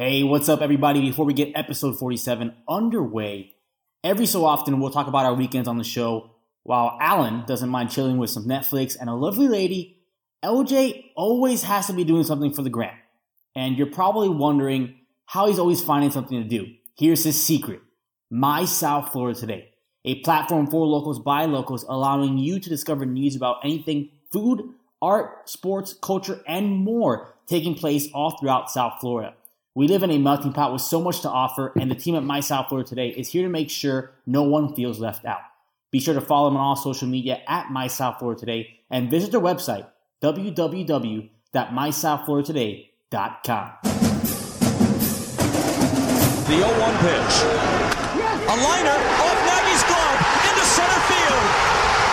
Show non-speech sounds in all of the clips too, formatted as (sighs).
Hey, what's up, everybody? Before we get episode 47 underway, every so often we'll talk about our weekends on the show. While Alan doesn't mind chilling with some Netflix and a lovely lady, LJ always has to be doing something for the gram. And you're probably wondering how he's always finding something to do. Here's his secret My South Florida Today, a platform for locals by locals, allowing you to discover news about anything food, art, sports, culture, and more taking place all throughout South Florida. We live in a melting pot with so much to offer, and the team at My South Florida Today is here to make sure no one feels left out. Be sure to follow them on all social media at My South Florida Today and visit their website, www.mysouthfloridatoday.com. The 0 1 pitch. A liner off Nagy's glove into center field.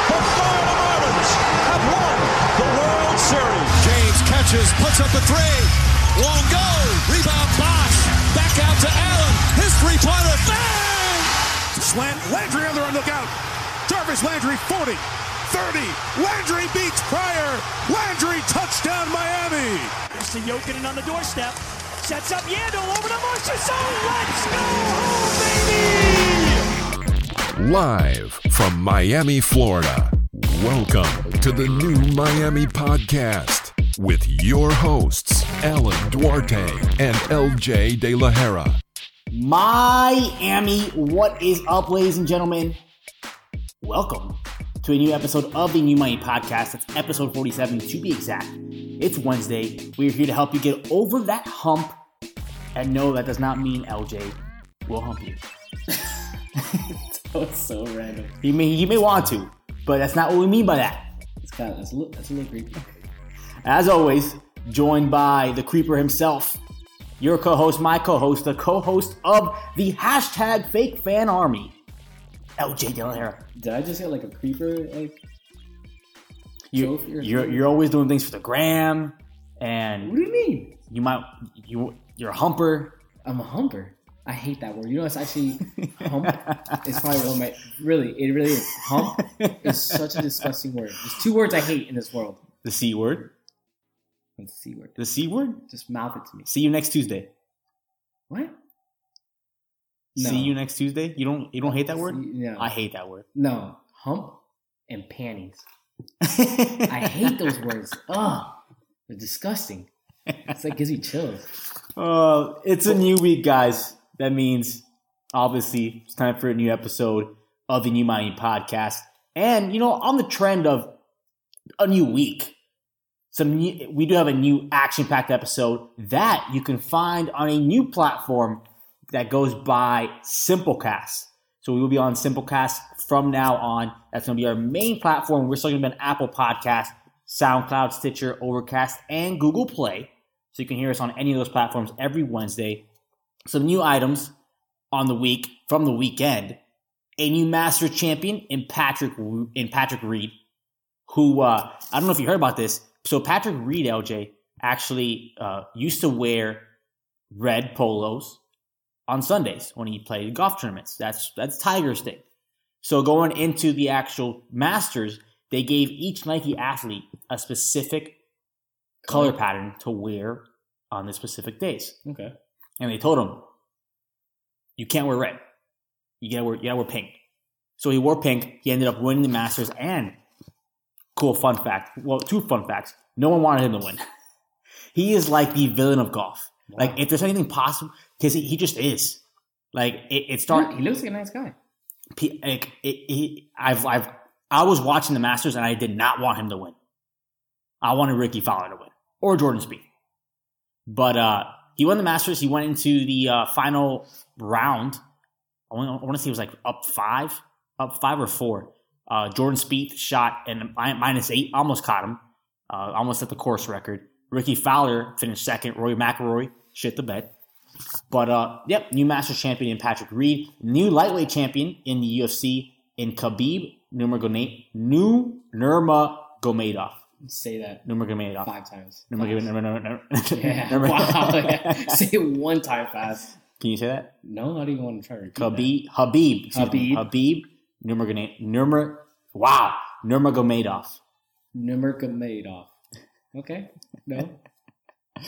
The Florida Marlins have won the World Series. James catches, puts up the three. Won't go. Rebound Bosh. Back out to Allen. His three pointer. Bang! Slant. Landry on the run. Look out. Jarvis Landry 40. 30. Landry beats Pryor. Landry touchdown Miami. There's the Jokinen on the doorstep. Sets up Yandle over to Marchessault. Let's go home, baby! Live from Miami, Florida. Welcome to the new Miami podcast with your hosts, Alan Duarte and LJ De La Hera. Miami, what is up, ladies and gentlemen? Welcome to a new episode of the New Miami Podcast. It's episode 47 to be exact. It's Wednesday. We're here to help you get over that hump. And no, that does not mean LJ will hump you. (laughs) That's so random. He may, he may want to, but that's not what we mean by that. It's kind of that's a little, that's a little creepy. As always, joined by the creeper himself, your co-host, my co-host, the co-host of the hashtag Fake Fan Army, LJ De La Hera. Did I just get like a creeper? Like You, you're you're always doing things for the gram, and what do you mean? you might you you're a humper. I'm a humper. I hate that word. You know, it's actually (laughs) hump. It's probably one of my really. It really is. Hump is such a disgusting word. There's two words I hate in this world. The c word, What's the c word? the c word. Just mouth it to me. See you next Tuesday. What? No. See you next Tuesday. You don't you don't hate that word? No. I hate that word. No, hump and panties. (laughs) I hate those words. Ugh, they're disgusting. It's like gives me chills. Uh, it's a new week, guys. That means obviously it's time for a new episode of the New Miami podcast. And you know, on the trend of a new week, some new, we do have a new action-packed episode that you can find on a new platform that goes by Simplecast. So we will be on Simplecast from now on. That's going to be our main platform. We're still going to be on Apple Podcast, SoundCloud, Stitcher, Overcast, and Google Play. So you can hear us on any of those platforms every Wednesday. Some new items on the week from the weekend. A new Master Champion in Patrick in Patrick Reed, who uh, I don't know if you heard about this. So Patrick Reed, LJ, actually uh, used to wear red polos on Sundays when he played golf tournaments. That's that's Tiger's thing. So going into the actual Masters, they gave each Nike athlete a specific color pattern to wear on the specific days. Okay. And they told him, you can't wear red. You gotta wear, you gotta wear pink. So he wore pink. He ended up winning the Masters. And cool fun fact. Well, two fun facts. No one wanted him to win. (laughs) he is like the villain of golf. Like if there's anything possible, because he, he just is. Like it, it started. He looks like a nice guy. Like it, it, I've, I've, I was watching the Masters and I did not want him to win. I wanted Rickie Fowler to win or Jordan Spieth. but uh, he won the Masters. He went into the uh, final round. I want, I want to say it was like up five, up five or four. Uh, Jordan Spieth shot and minus eight, almost caught him, uh, almost at the course record. Rickie Fowler finished second. Rory McIlroy shit the bed. But uh, yep, new Masters champion in Patrick Reed, new lightweight champion in the UFC in Khabib Nurmagomedov. New. Say that Nurmagomedov. five times. Nurmagomedov. (laughs) Yeah. Wow. Yeah. (laughs) (laughs) Say it one time fast. Can you say that? No, don't even want to try to repeat that. Khabib. Habib. Habib. Habib. Nurmagomedov. Nurmag. Wow. Nurmagomedov. Nurmagomedov. Okay. No.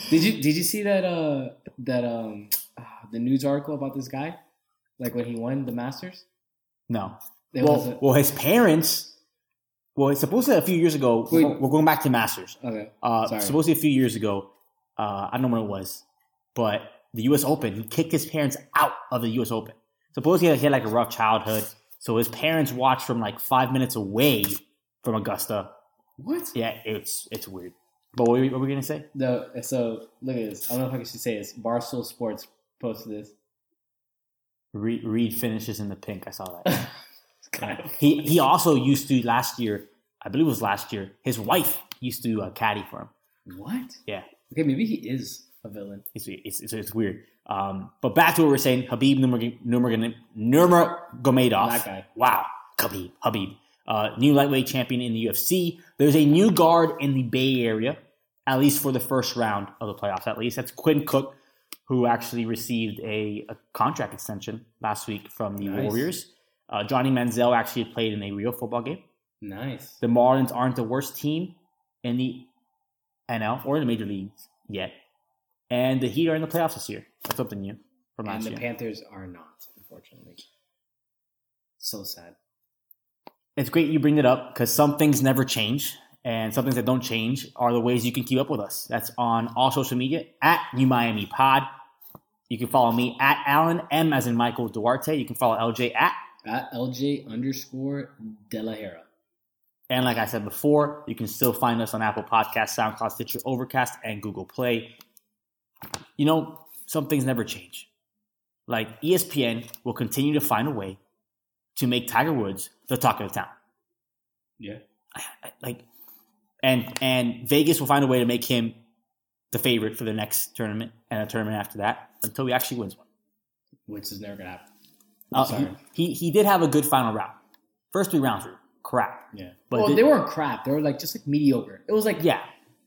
Did you did you see that uh that um uh, the news article about this guy? Like when he won the Masters? No. It Well, a- well, his parents. Well, it's supposedly a few years ago. Wait. We're going back to Masters. okay. Uh, Sorry. supposedly a few years ago. Uh, I don't know when it was, but the U.S. Open. He kicked his parents out of the U.S. Open. Supposedly he had like a rough childhood, so his parents watched from like five minutes away from Augusta. What? Yeah, it's it's weird. But what were we, what were we gonna say? The so look at this. I don't know if I should say this. Barstool Sports posted this. Reed, Reed finishes in the pink. I saw that. (laughs) Kind of he he also used to last year. I believe it was last year. His wife used to uh, caddy for him. what? Yeah, Okay, maybe he is a villain. it's it's, it's, it's weird. Um, but back to what we we're saying. Habib Nurmag- Nurmag- Nurmagomedov. That guy. Wow, Habib. Habib. Uh, new lightweight champion in the UFC. There's a new guard in the Bay Area, at least for the first round of the playoffs. At least that's Quinn Cook, who actually received a, a contract extension last week from the Nice. Warriors. Uh, Johnny Manziel actually played in a real football game. Nice. The Marlins aren't the worst team in the NL or in the major leagues yet. And the Heat are in the playoffs this year. That's something new from And last the year. Panthers are not, unfortunately. So sad. it's great you bring it up because some things never change. And some things that don't change are the ways you can keep up with us. That's on all social media at New Miami Pod. You can follow me at Alan M as in Michael Duarte. You can follow LJ at At LJ underscore De La Hera. And like I said before, you can still find us on Apple Podcasts, SoundCloud, Stitcher, Overcast, and Google Play. You know, some things never change. Like ESPN will continue to find a way to make Tiger Woods the talk of the town. Yeah. Like, and and Vegas will find a way to make him the favorite for the next tournament and a tournament after that until he actually wins one. Which is never gonna happen. Uh, sorry. he, he he did have a good final round. First three rounds were crap. Yeah. But well, the- they weren't crap. They were like just like mediocre. It was like Yeah.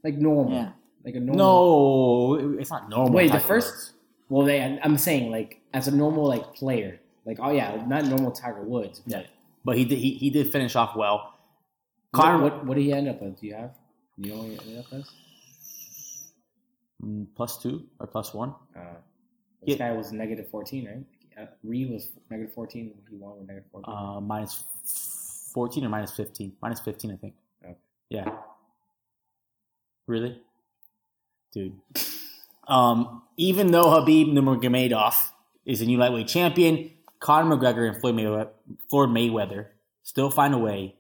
like normal. Yeah. Like a normal. No, it's not normal. Wait, the first. Woods. Well, they. I'm saying like as a normal like player. Like oh yeah, not normal Tiger Woods. But but he did he, he did finish off well. what, Connor what what did he end up with? Do you have? You know what he ended up as? mm, plus two or plus one. Uh, this Yeah. guy was negative 14, right? Uh, Reed was negative 14. He won with negative 14. Uh, minus fourteen or minus fifteen. Minus fifteen, I think. Okay. Yeah. Really, dude. Um, even though Habib Nurmagomedov is a new lightweight champion, Conor McGregor and Floyd Mayweather, Floyd Mayweather still find a way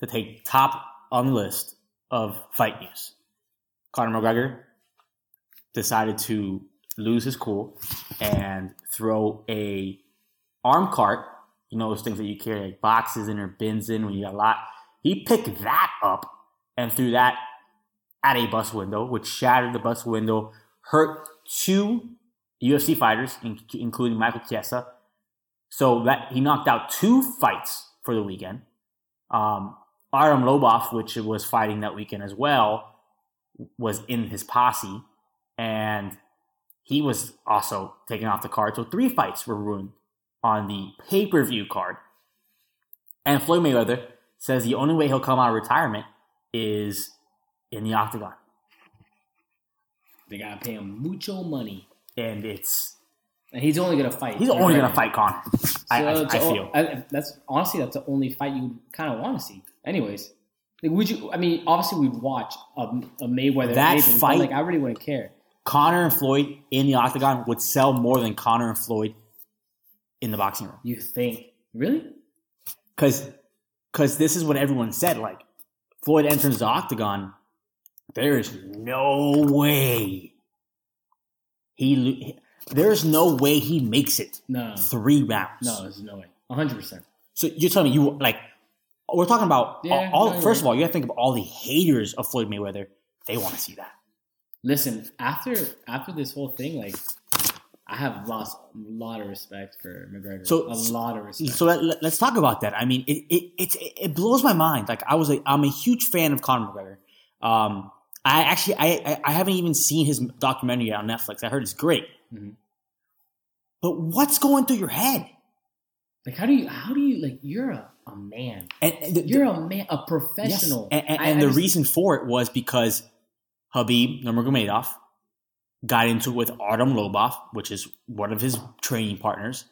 to take top on the list of fight news. Conor McGregor decided to lose his cool and throw a arm cart. You know those things that you carry like boxes in or bins in when you got a lot. He picked that up and threw that at a bus window, which shattered the bus window, hurt two UFC fighters, in- including Michael Chiesa. So that he knocked out two fights for the weekend. Um, Artem Lobov, which was fighting that weekend as well, was in his posse, and he was also taken off the card. So three fights were ruined on the pay per view card. And Floyd Mayweather says the only way he'll come out of retirement is in the octagon. they gotta pay him mucho money, And it's and he's only gonna fight. he's only to fight Conor. I, So I, it's I feel. I- that's honestly that's the only fight you kind of want to see. Anyways, like would you? I mean, obviously we'd watch a, a Mayweather That Nathan, fight- like I really wouldn't care. Conor and Floyd in the octagon would sell more than Conor and Floyd in the boxing room. You think really? Because because this is what everyone said. Like Floyd enters the octagon, there is no way he. There's no way he makes it No, three rounds. no, there's no way. hundred percent. So you're telling me you like we're talking about Yeah, all, no, first of all, you got to think of all the haters of Floyd Mayweather. They want to see that. Listen, after after this whole thing, like I have lost a lot of respect for McGregor. So- a lot of respect. So let, us talk about that. I mean, it, it it blows my mind. Like I was a I'm a huge fan of Conor McGregor. Um, I actually I, I haven't even seen his documentary yet on Netflix. I heard it's great. Mhm. But what's going through your head? like, how do you how do you like? You're a, a man. And, and the, You're a man, a yes, professional. and, and, I- and I the just- reason for it was because Habib Nurmagomedov got into it with Artem Lobov, which is one of his training partners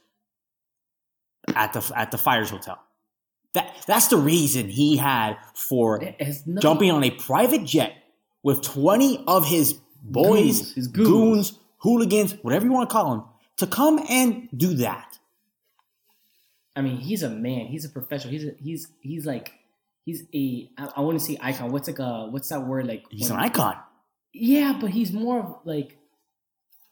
at the at the Fires Hotel. That that's the reason he had for It has nothing- jumping on a private jet with 20 of his boys, Goons, his goons. goons. hooligans, whatever you want to call them, to come and do that. I mean, he's a man. He's a professional. He's a, he's he's like he's a I, I want to say icon. What's like a what's that word like? He's an icon. Yeah, but he's more of like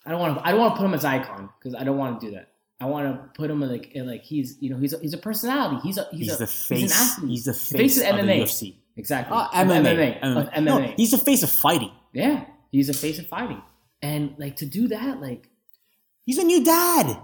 I don't want to I don't want to put him as icon because I don't want to do that. I want to put him like like he's you know he's a, he's a personality. He's a he's, He's, a the He's, an face. athlete. He's the The face, of of the MMA. UFC. Exactly. Uh, Of MMA. MMA. MMA. No, he's the face of fighting. yeah, he's a face of fighting, and like to do that, like He's a new dad.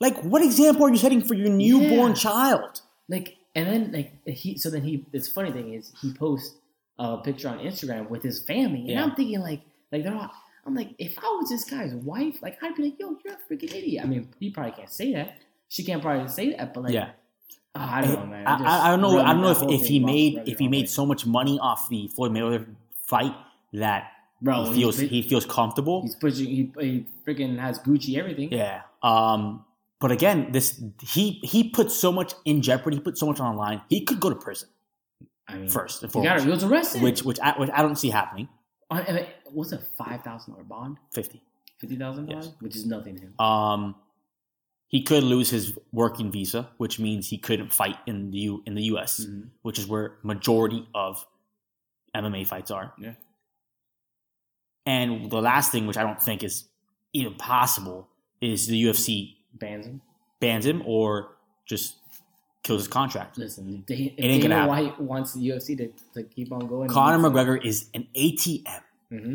Like, what example are you setting for your newborn Yeah. child? like and then like he so then he this funny thing is he posts a picture on Instagram with his family and Yeah. I'm thinking like like they're all I'm like if I was this guy's wife like I'd be like yo you're a freaking idiot I mean he probably can't say that she can't probably say that but like Yeah. Oh, I don't know man I, I, I don't know. I don't know if, if he made if he made so much money off the Floyd Mayweather fight that Bro, he feels he feels comfortable. he's pushing he, he freaking has Gucci everything Yeah. Um. But again, this he he put so much in jeopardy. He put so much on the line. He could go to prison I mean first and foremost, he was arrested which which I, which I don't see happening. on, I mean, what's a five thousand dollar bond Fifty. fifty thousand Yes. dollars which is nothing to him Um, he could lose his working visa, which means he couldn't fight in the U, in the U.S., Mhm. which is where majority of MMA fights are. Yeah. And the last thing, which I don't think is even possible, is the UFC bans him bans him or just kills his contract. Listen, ain't Dana. White wants the UFC to, to keep on going, Conor McGregor is an ATM. hmm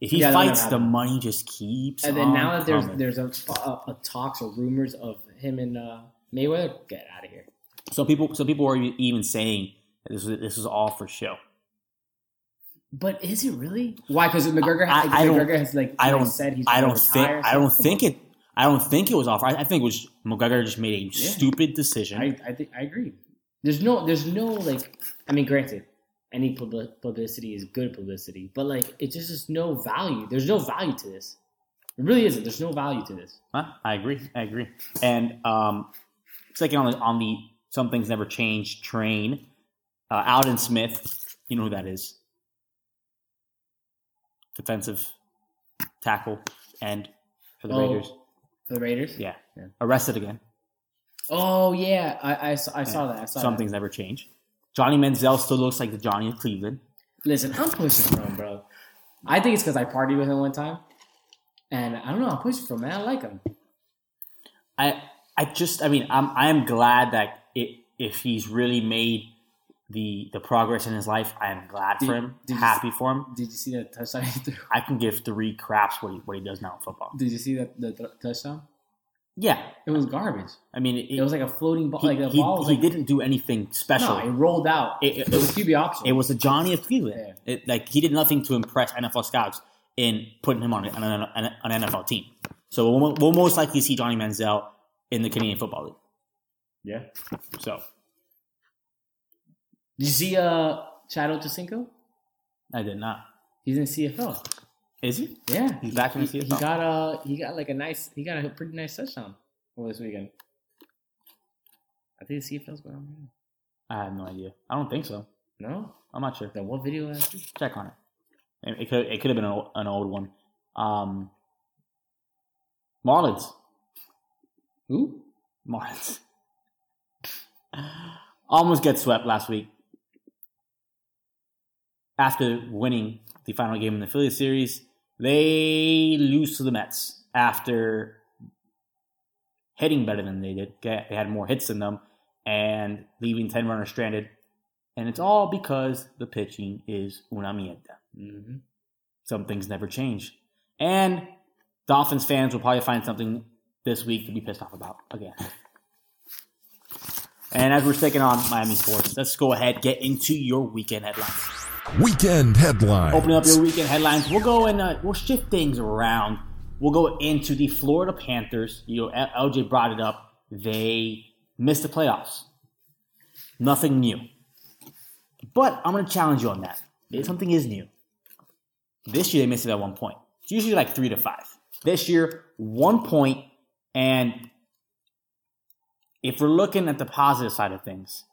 If he Yeah, fights, the money just keeps. and then now that there's coming. there's a, a, a talks or rumors of him and uh, Mayweather, get out of here. so people, so people are even saying that this was this was all for show. But is it really? Why? Because McGregor, I- has, I McGregor has like I don't. said he's I don't think. I don't think it. I don't think it was off. I, I think it was McGregor just made a Yeah. stupid decision. I I think I agree. There's no there's no like I mean, granted, any publi- publicity is good publicity, but like it just is no value. There's no value to this. It really isn't. There's no value to this. Huh? I agree. I agree. And um, second on the on the some things never change train. Uh, Aldon Smith, you know who that is? Defensive tackle and for the Oh. Raiders. For the Raiders. Yeah. Yeah. arrested again. Oh yeah, I I saw, I saw that. I saw Some that. things never change. Johnny Manziel still looks like the Johnny of Cleveland. Listen, I'm pushing for him, bro. I think it's because I partied with him one time, and I don't know. I'm pushing for him, man. I like him. I I just I mean I'm I am glad that it if he's really made the the progress in his life, I am glad Did- for him, happy for him. Did you see that touchdown he threw? I can give three craps what he what he does now in football. Did you see that the th- touchdown? Yeah, It was garbage. I mean it, It was like a floating ball. he, like the he, ball was he like didn't do anything special. no, it rolled out. It- It, it- was QB option. it was a Johnny of Cleveland. Yeah. It, like he did nothing to impress NFL scouts in putting him on, an- an, an NFL team. So we'll, we'll most likely see Johnny Manziel in the Canadian Football League. yeah. So Did you see uh Chad Ochocinco? I did not. He's in CFL. Is he? Yeah, He's back in the he, he got a he got like a nice he got a pretty nice touchdown over this weekend. I think the CFL's going on. I have no idea. I don't think so. No, I'm not sure. then what video? Did I see? Check on it. It, it could it could have been an old, an old one. Um, Marlins. Who? Marlins. Almost get swept last week. After winning the final game in the Phillies series, they lose to the Mets after hitting better than they did. They had more hits than them and leaving 10 runners stranded. And it's all because the pitching is una mierda. Mm-hmm. Some things never change. And Dolphins fans will probably find something this week to be pissed off about again. And as we're sticking on Miami sports, let's go ahead get into your weekend headlines. Weekend headlines. Opening up your weekend headlines, we'll go and uh, we'll shift things around. We'll go into the Florida Panthers. You know, LJ brought it up. They missed the playoffs. Nothing new. But I'm going to challenge you on that. Something is new. This year they missed it at one point. It's usually like three to five. This year, one point, and if we're looking at the positive side of things,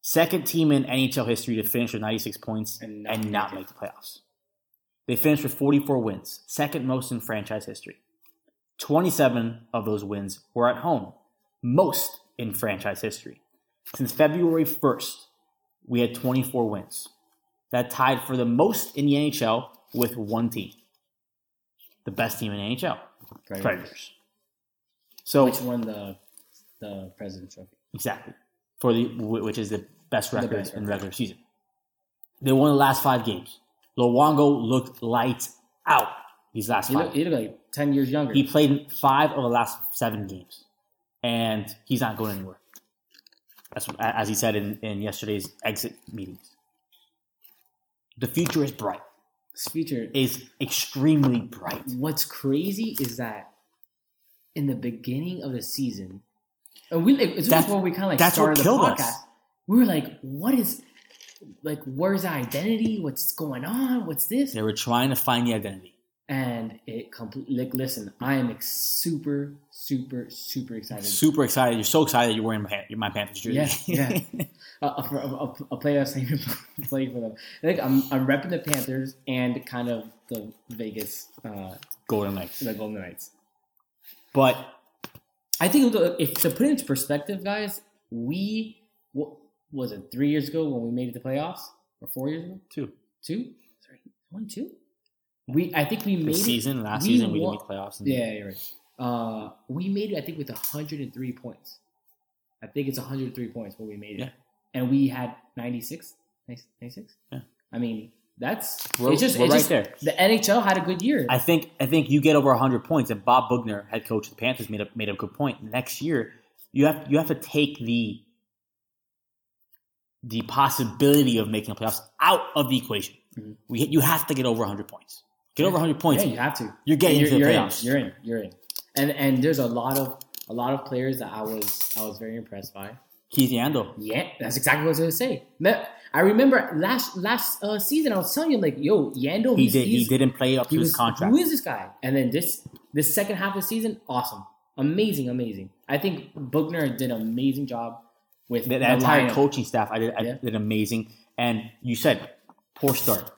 second team in NHL history to finish with 96 points and And not, not make the playoffs. They finished with 44 wins, second most in franchise history. 27 of those wins were at home, most in franchise history. Since February 1st, we had 24 wins. That tied for the most in the NHL with one team. The best team in NHL, Predators. Predators. So Which won the the President's Trophy? Exactly. For the which is the best record best in record. regular season. They won the last five games. Luongo looked lights out these last He five. looked, he looked like ten years younger. he played five of the last seven games, and he's not going anywhere. That's what, as he said in, in yesterday's exit meetings. The future is bright. This future. Is extremely bright. What's crazy is that in the beginning of the season, and we it's That's- before we kind of like that's what killed podcast. us. We were like, "What is like? Where's identity? What's going on? What's this?" They were trying to find the identity. And it completely. Like, listen, I am ex- super, super, super excited. Super excited! You're so excited you're wearing my, my Panthers jersey. Yeah, yeah. (laughs) a player that's even playing for them. Think I'm I'm repping the Panthers and kind of the Vegas, uh, Golden Knights. the Golden Knights. But I think if to put it into perspective, guys, we what was it three years ago when we made it to playoffs, or four years ago? two. Two? Sorry, one, two. We I think we made This it. season, last we season, we didn't make the playoffs. Yeah, you're right. Uh, we made it. I think with 103 points. I think it's 103 points when we made it, Yeah. and we had 96. 96. Yeah. I mean, that's We're- it's just we're it's right just- there. The NHL had a good year. I think I think you get over 100 points, and Bob Boughner, head coach of the Panthers, made a made a good point. Next year, you have you have to take the the possibility of making the playoffs out of the equation. We you have to get over 100 points. Get over 100 points. Mm-hmm. Yeah, you have to. You're getting you're, into the you're playoffs. In, you're in. You're in. And and there's a lot of a lot of players that I was I was very impressed by. Keith Yandle. Yeah, that's exactly what I was gonna say. I remember last last uh, season I was telling you like, yo, Yando, He did. He didn't play up to his was contract. who is this guy? And then this this second half of the season, awesome, amazing, amazing. I think Boughner did an amazing job with that, the entire lineup. coaching staff, I did, I Yeah. did amazing. And you said poor start,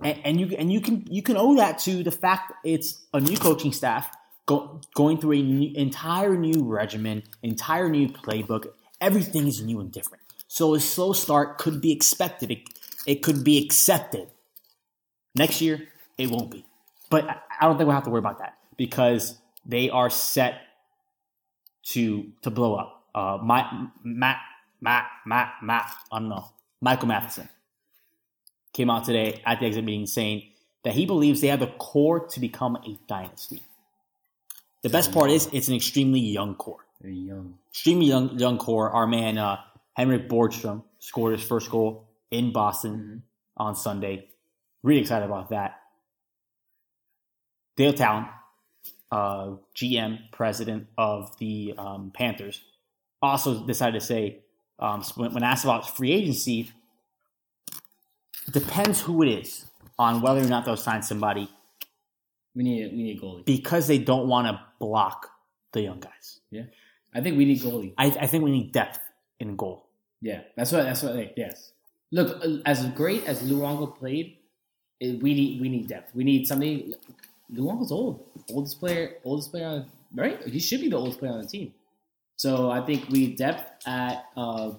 and, and you and you can you can owe that to the fact it's a new coaching staff go, going through an entire new regimen, entire new playbook. Everything is new and different. So a slow start could be expected. It, it could be accepted. Next year, it won't be. But I don't think we'll have to worry about that because they are set to to blow up. Uh, my, Matt, Matt, Matt, Matt, I don't know. Michael Matheson came out today at the exit meeting saying that he believes they have the core to become a dynasty. The best part is it's an extremely young core. Very young. Extremely young young core. Our man uh, Henrik Borgstrom scored his first goal in Boston on Sunday. Really excited about that. Dale Tallon, uh, GM, president of the um, Panthers, also decided to say um, when, asked about free agency, depends who it is on whether or not they'll sign somebody We need we need a goalie. because they don't want to block the young guys. Yeah, I think we need goalie. I, I think we need depth in goal. Yeah, that's what that's what. Like, yes, look, uh, as great as Luongo played, it, we need we need depth. We need somebody. Luongo's old, oldest player, oldest player on right. He should be the oldest player on the team. So I think we need depth at uh,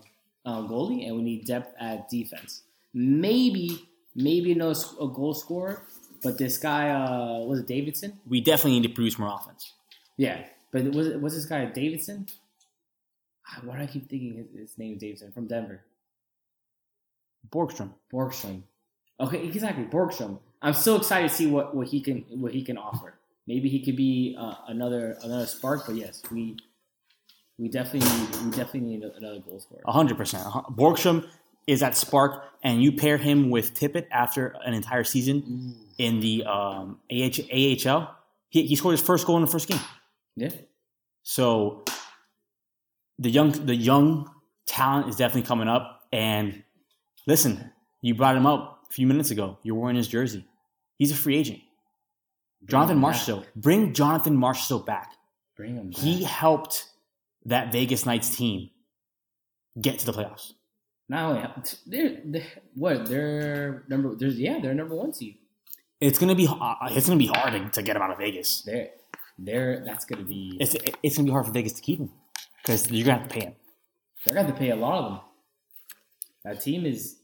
uh, goalie, and we need depth at defense. Maybe maybe no a goal scorer, but this guy uh, was it Davidson? We definitely need to produce more offense. Yeah, but was it, was this guy Davidson? Ah, Why do I keep thinking his, his name is Davidson from Denver? Borgstrom. Borgstrom. Okay, exactly, Borgstrom. I'm so excited to see what, what he can what he can offer. Maybe he could be uh, another another spark. But yes, we we definitely need we definitely need another goal scorer. hundred percent. Borgstrom is that spark, and you pair him with Tippett after an entire season in the um, AH, AHL. He, he scored his first goal in the first game. Yeah, So the young the young talent is definitely coming up. And listen, you brought him up a few minutes ago. You're wearing his jersey. He's a free agent. Jonathan Marshall. Bring Jonathan Marshall back. Bring him back. He helped that Vegas Knights team get to the playoffs. Not only they're, they're what they're number. There's yeah, they're number one seed. It's gonna be uh, it's gonna be hard to, to get him out of Vegas. They're they're that's gonna be. It's it's gonna be hard for Vegas to keep him because you're gonna have to pay him. They're gonna have to pay a lot of them. That team is.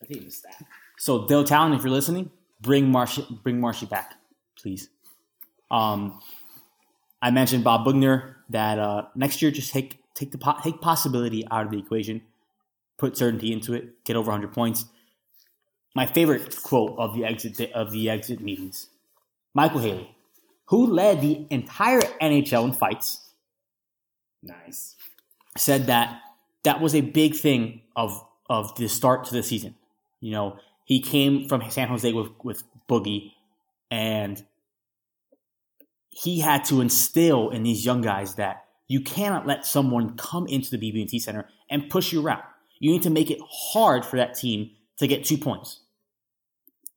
That team is stacked. So Dale Tallon, if you're listening, bring Marshy bring Marshy back, please. Um, I mentioned Bob Boughner that uh, next year just take take the po- take possibility out of the equation, put certainty into it, get over 100 points. My favorite quote of the exit of the exit meetings, Micheal Haley, who led the entire NHL in fights, Nice. said that that was a big thing of of the start to the season. You know, he came from San Jose with with Boogie, and he had to instill in these young guys that you cannot let someone come into the BB&T Center and push you around. You need to make it hard for that team to get two points.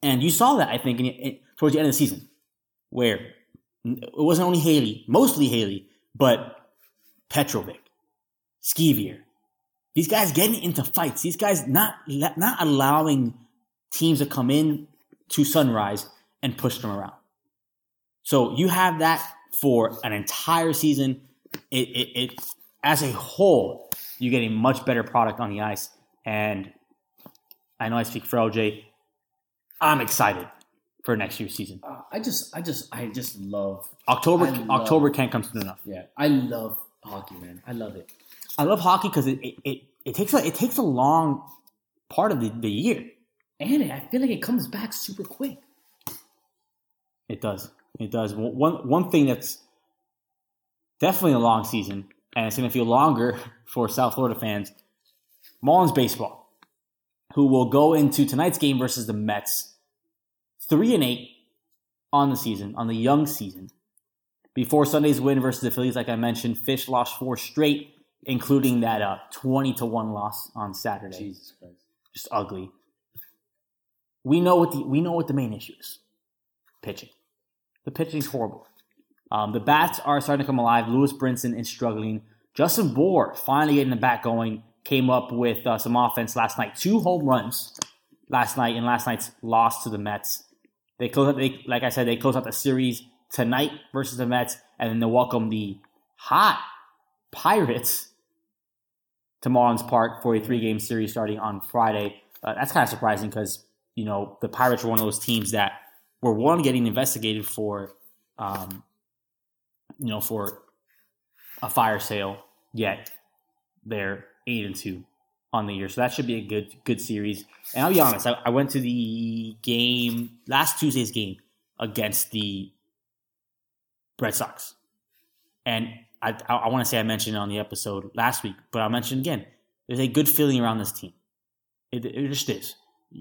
And you saw that, I think, in, in, towards the end of the season, where it wasn't only Haley, mostly Haley, but Petrovic, Sceviour. These guys getting into fights. These guys not not allowing teams to come in to Sunrise and push them around. So you have that for an entire season. It, it, it as a whole, you get a much better product on the ice. And I know I speak for LJ. I'm excited for next year's season. Uh, I just, I just, I just love. October I love- October can't come soon enough. Yeah, I love hockey, man. I love it. I love hockey because it, it, it, it takes a it takes a long part of the, the year. And I feel like it comes back super quick. It does. It does. One one thing that's definitely a long season, and it's going to feel longer (laughs) for South Florida fans. Marlins baseball, who will go into tonight's game versus the Mets, three and eight on the season, on the young season. Before Sunday's win versus the Phillies, like I mentioned, Fish lost four straight, including that uh, twenty to one loss on Saturday. Jesus Christ. Just ugly. We know what the we know what the main issue is. Pitching. The pitching's horrible. Um, the bats are starting to come alive. Lewis Brinson is struggling. Justin Bour finally getting the bat going. Came up with uh, some offense last night. Two home runs last night in last night's loss to the Mets. They close out. They, like I said, they close out the series tonight versus the Mets, and then they'll welcome the hot Pirates to Marlins Park for a three-game series starting on Friday. Uh, that's kind of surprising because you know the Pirates were one of those teams that were one getting investigated for, um, you know, for a fire sale. Yet they're eight and two on the year, so that should be a good good series. And I'll be honest, I, I went to the game last Tuesday's game against the Red Sox, and I, I, I want to say I mentioned it on the episode last week, but I'll mention again. There's a good feeling around this team. It, it just is.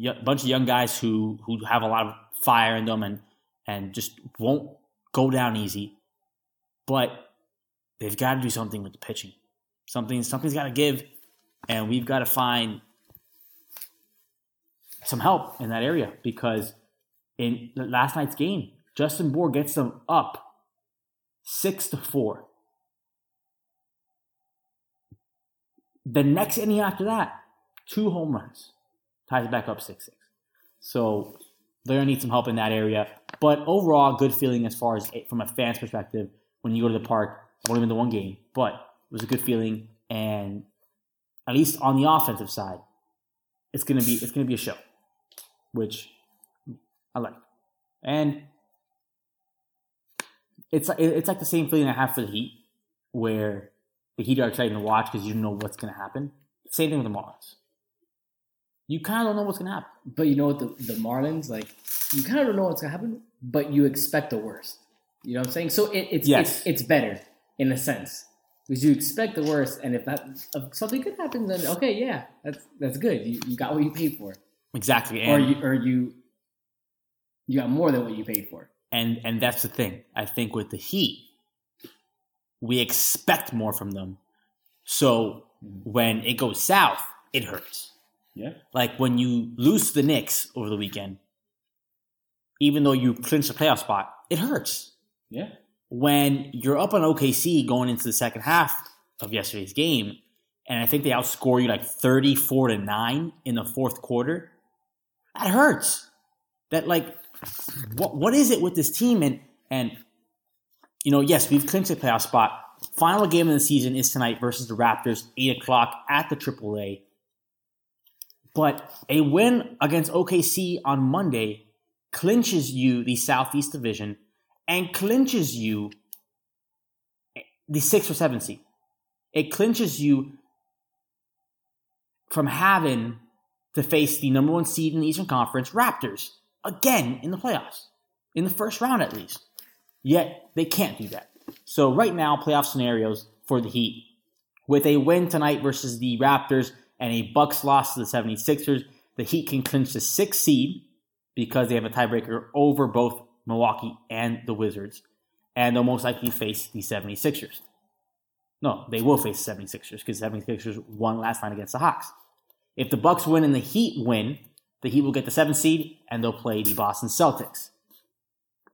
A bunch of young guys who who have a lot of fire in them and and just won't go down easy. But they've got to do something with the pitching. Something something's got to give, and we've got to find some help in that area because in last night's game, Justin Bour gets them up six to four. The next inning after that, two home runs, ties it back up six six. So they're gonna need some help in that area. But overall, good feeling as far as from a fan's perspective when you go to the park. Only been to one game, but it was a good feeling, and at least on the offensive side, it's gonna be it's gonna be a show, which I like, and it's it's like the same feeling I have for the Heat, where the Heat are exciting to watch because you know what's gonna happen. Same thing with the Marlins. You kind of don't know what's gonna happen. But you know what? The, the Marlins, like, you kind of don't know what's going to happen, but you expect the worst. You know what I'm saying? So it, it's, Yes. it's it's better in a sense because you expect the worst, and if that if something good happens, then okay, yeah, that's that's good. You, you got what you paid for, Exactly, or you or you you got more than what you paid for. And and that's the thing. I think with the Heat, we expect more from them. So mm-hmm. when it goes south, it hurts. Yeah. Like when you lose to the Knicks over the weekend, even though you clinch the playoff spot, it hurts. Yeah. When you're up on OKC going into the second half of yesterday's game, and I think they outscore you like 34 to 9 in the fourth quarter, that hurts. That like what what is it with this team and and you know, yes, we've clinched a playoff spot. Final game of the season is tonight versus the Raptors, 8 o'clock at the AAA. But a win against OKC on Monday clinches you the Southeast Division and clinches you the six or seven seed. It clinches you from having to face the number one seed in the Eastern Conference, Raptors, again in the playoffs, in the first round at least. Yet they can't do that. So right now, playoff scenarios for the Heat. With a win tonight versus the Raptors and a Bucks loss to the 76ers, the Heat can clinch the sixth seed because they have a tiebreaker over both Milwaukee and the Wizards. And they'll most likely face the 76ers. No, they will face the 76ers because the 76ers won last night against the Hawks. If the Bucks win and the Heat win, the Heat will get the seventh seed and they'll play the Boston Celtics.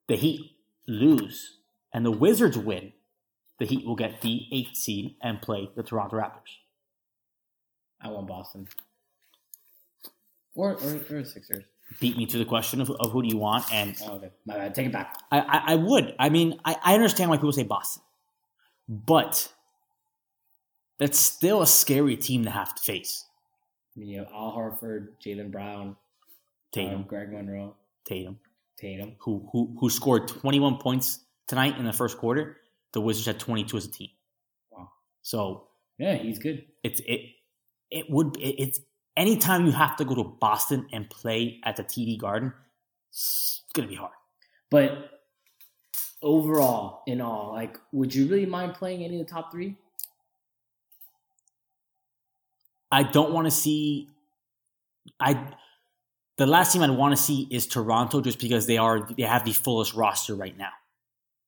The Heat lose and the Wizards win, the Heat will get the eighth seed and play the Toronto Raptors. I want Boston. Or or, or Sixers. Beat me to the question of, of who do you want, and Oh, okay. My bad. Take it back. I, I, I would. I mean, I, I understand why people say Boston, but that's still a scary team to have to face. I mean, you have Al Horford, Jaylen Brown, Tatum, um, Greg Monroe, Tatum, Tatum. who who who scored 21 points tonight in the first quarter. The Wizards had 22 as a team. Wow. So Yeah, he's good. it's it it would it, it's anytime you have to go to Boston and play at the TD Garden, it's gonna be hard. But overall, in all, like, would you really mind playing any of the top three? I don't want to see. I the last team I'd want to see is Toronto, just because they are they have the fullest roster right now.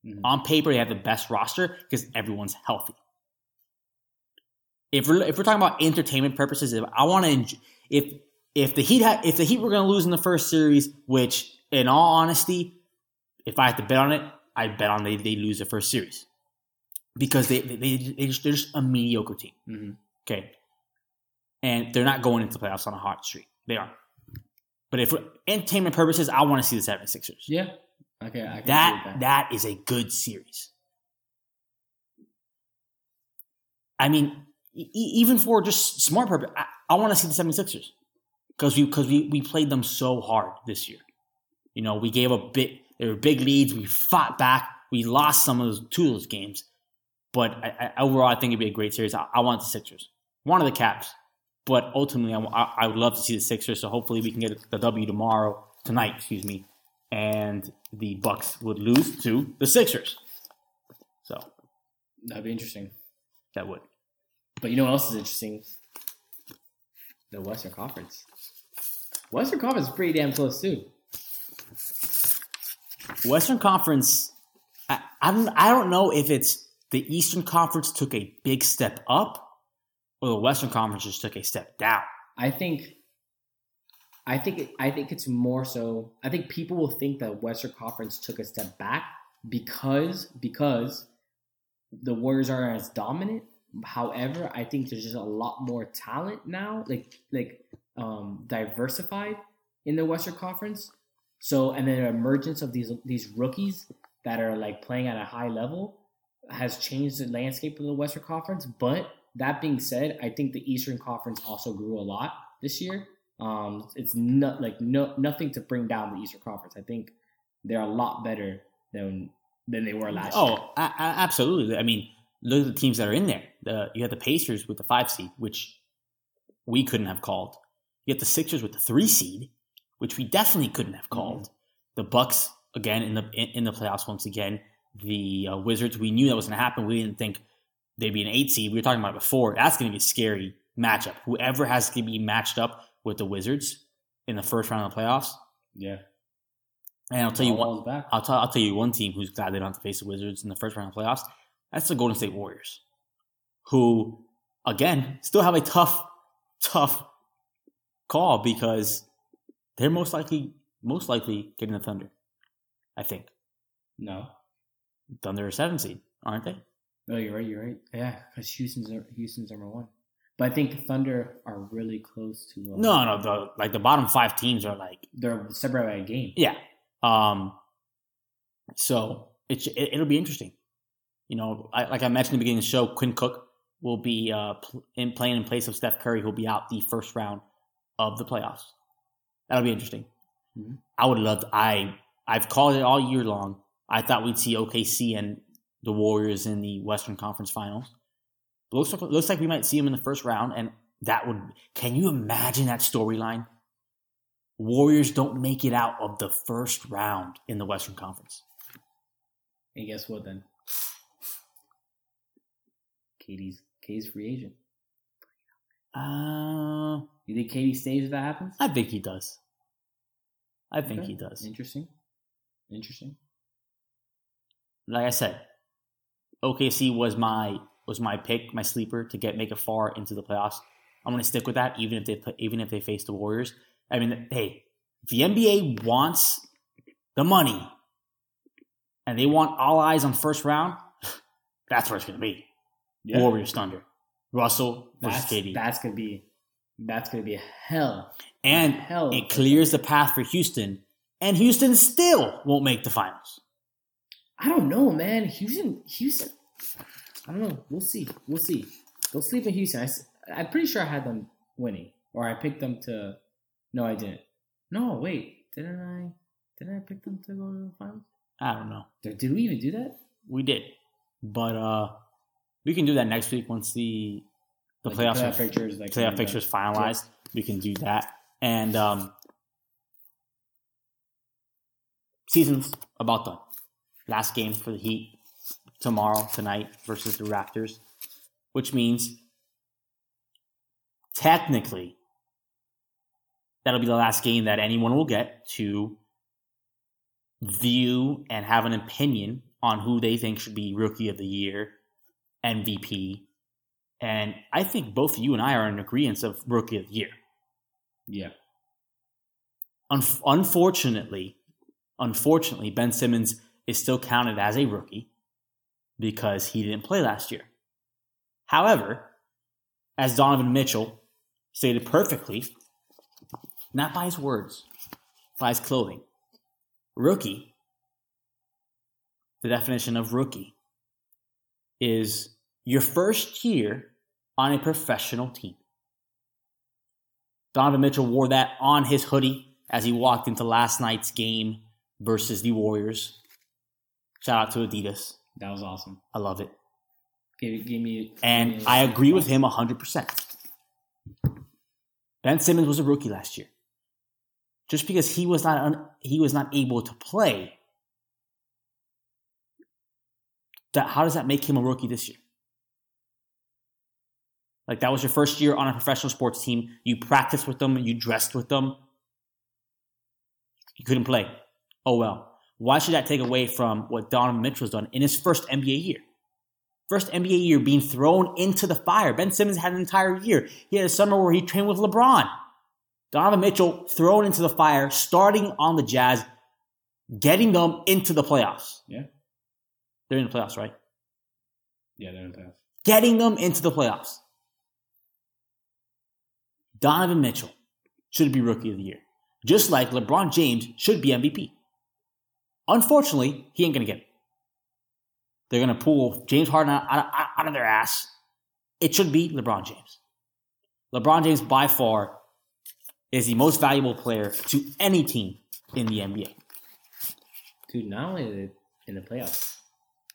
Mhm. On paper, they have the best roster because everyone's healthy. If we're if we're talking about entertainment purposes, if I want to, if if the Heat had, if the Heat were going to lose in the first series, which in all honesty, if I had to bet on it, I'd bet on they they lose the first series because they they, they they just, they're just a mediocre team. Mhm. Okay, and they're not going into the playoffs on a hot streak. They aren't. But if for entertainment purposes, I want to see the 76ers. Yeah. Okay. I can That with that is a good series. I mean, e- even for just smart purpose, I, I want to see the 76ers because we because we, we played them so hard this year. You know, we gave up bit there were big leads. We fought back. We lost some of those two of those games, but I, I, overall, I think it'd be a great series. I, I want the Sixers, one of the Caps, but ultimately, I, I, would love to see the Sixers. So hopefully, we can get the W tomorrow tonight. Excuse me, and the Bucks would lose to the Sixers. So That'd be interesting. that would. But you know what else is interesting? The Western Conference. Western Conference is pretty damn close too. Western Conference. I, I don't. I don't know if it's the Eastern Conference took a big step up, or the Western Conference just took a step down. I think, I think, I think it's more so. I think people will think that Western Conference took a step back because because the Warriors are as dominant. However, I think there's just a lot more talent now, like like um, diversified in the Western Conference. So, and then the emergence of these these rookies that are like playing at a high level has changed the landscape of the Western Conference. But that being said, I think the Eastern Conference also grew a lot this year. Um, it's not like no nothing to bring down the Eastern Conference. I think they're a lot better than than they were last year. Oh, a- a- absolutely. I mean, look at the teams that are in there. The, you have the Pacers with the five seed, which we couldn't have called. You have the Sixers with the three seed, which we definitely couldn't have called. The Bucks again in the in, in the playoffs once again. The uh, Wizards, we knew that was going to happen. We didn't think they'd be an eight seed. We were talking about it before. That's going to be a scary matchup. Whoever has to be matched up with the Wizards in the first round of the playoffs. Yeah, And I'll tell you what, back. I'll tell I'll tell you one team who's glad they don't have to face the Wizards in the first round of playoffs. That's the Golden State Warriors, who again still have a tough, tough call because they're most likely most likely getting the Thunder. I think No. Thunder are seven seed, aren't they? No, you're right. You're right. Yeah, because Houston's Houston's number one. But I think the Thunder are really close to. Uh, No, no, the like the bottom five teams are like they're separate by a game. yeah. Um, so it, it it'll be interesting. You know, I, like I mentioned at the beginning of the show, Quinn Cook will be uh pl- in playing in place of Steph Curry, who'll be out the first round of the playoffs. That'll be interesting. Mhm. I would love. To, I I've called it all year long. I thought we'd see OKC and the Warriors in the Western Conference Finals. Looks like looks like we might see them in the first round, and that would. Can you imagine that storyline? Warriors don't make it out of the first round in the Western Conference. And guess what? Then KD's KD's free agent. Uh, You think KD stays if that happens? I think he does. I think Okay. he does. Interesting. Interesting. Like I said, OKC was my was my pick, my sleeper to get make it far into the playoffs. I'm going to stick with that, even if they play- even if they face the Warriors. I mean, hey, the NBA wants the money, and they want all eyes on first round. (sighs) That's where it's going to be. Warriors Thunder, Russell versus That's KD, that's gonna be that's gonna be a hell. and hell it clears the path for Houston, and Houston still won't make the finals. I don't know, man. Houston, Houston. I don't know. We'll see. We'll see. Don't sleep in Houston. I, am pretty sure I had them winning, or I picked them to. No, I didn't. No, wait. Didn't I? Didn't I pick them to go to the finals? I don't know. Did, did we even do that? We did, but uh, we can do that next week once the the Like playoffs playoff are, pictures, like playoff finalized. We can do that, and um, season's about done. Last game for the Heat tomorrow tonight versus the Raptors, which means technically that'll be the last game that anyone will get to view and have an opinion on who they think should be rookie of the year, MVP. And I think both you and I are in agreement of rookie of the year. Yeah. Un- unfortunately, unfortunately, Ben Simmons is still counted as a rookie because he didn't play last year. However, as Donovan Mitchell stated perfectly, not by his words, by his clothing, rookie, the definition of rookie, is your first year on a professional team. Donovan Mitchell wore that on his hoodie as he walked into last night's game versus the Warriors. Shout out to Adidas. That was awesome. I love it. Give, give me. And give me- I agree with him 100%. Ben Simmons was a rookie last year. Just because he was not un- he was not able to play, that how does that make him a rookie this year? Like that was your first year on a professional sports team. You practiced with them, you dressed with them. You couldn't play. Oh well. Why should that take away from what Donovan Mitchell has done in his first NBA year? First NBA year being thrown into the fire. Ben Simmons had an entire year. He had a summer where he trained with LeBron. Donovan Mitchell thrown into the fire, starting on the Jazz, getting them into the playoffs. Yeah. They're in the playoffs, right? Yeah, they're in the playoffs. Getting them into the playoffs. Donovan Mitchell should be Rookie of the Year. Just like LeBron James should be MVP. Unfortunately, he ain't going to get it. They're going to pull James Harden out, out, out of their ass. It should be LeBron James. LeBron James, by far, is the most valuable player to any team in the NBA. Dude, not only they in the playoffs,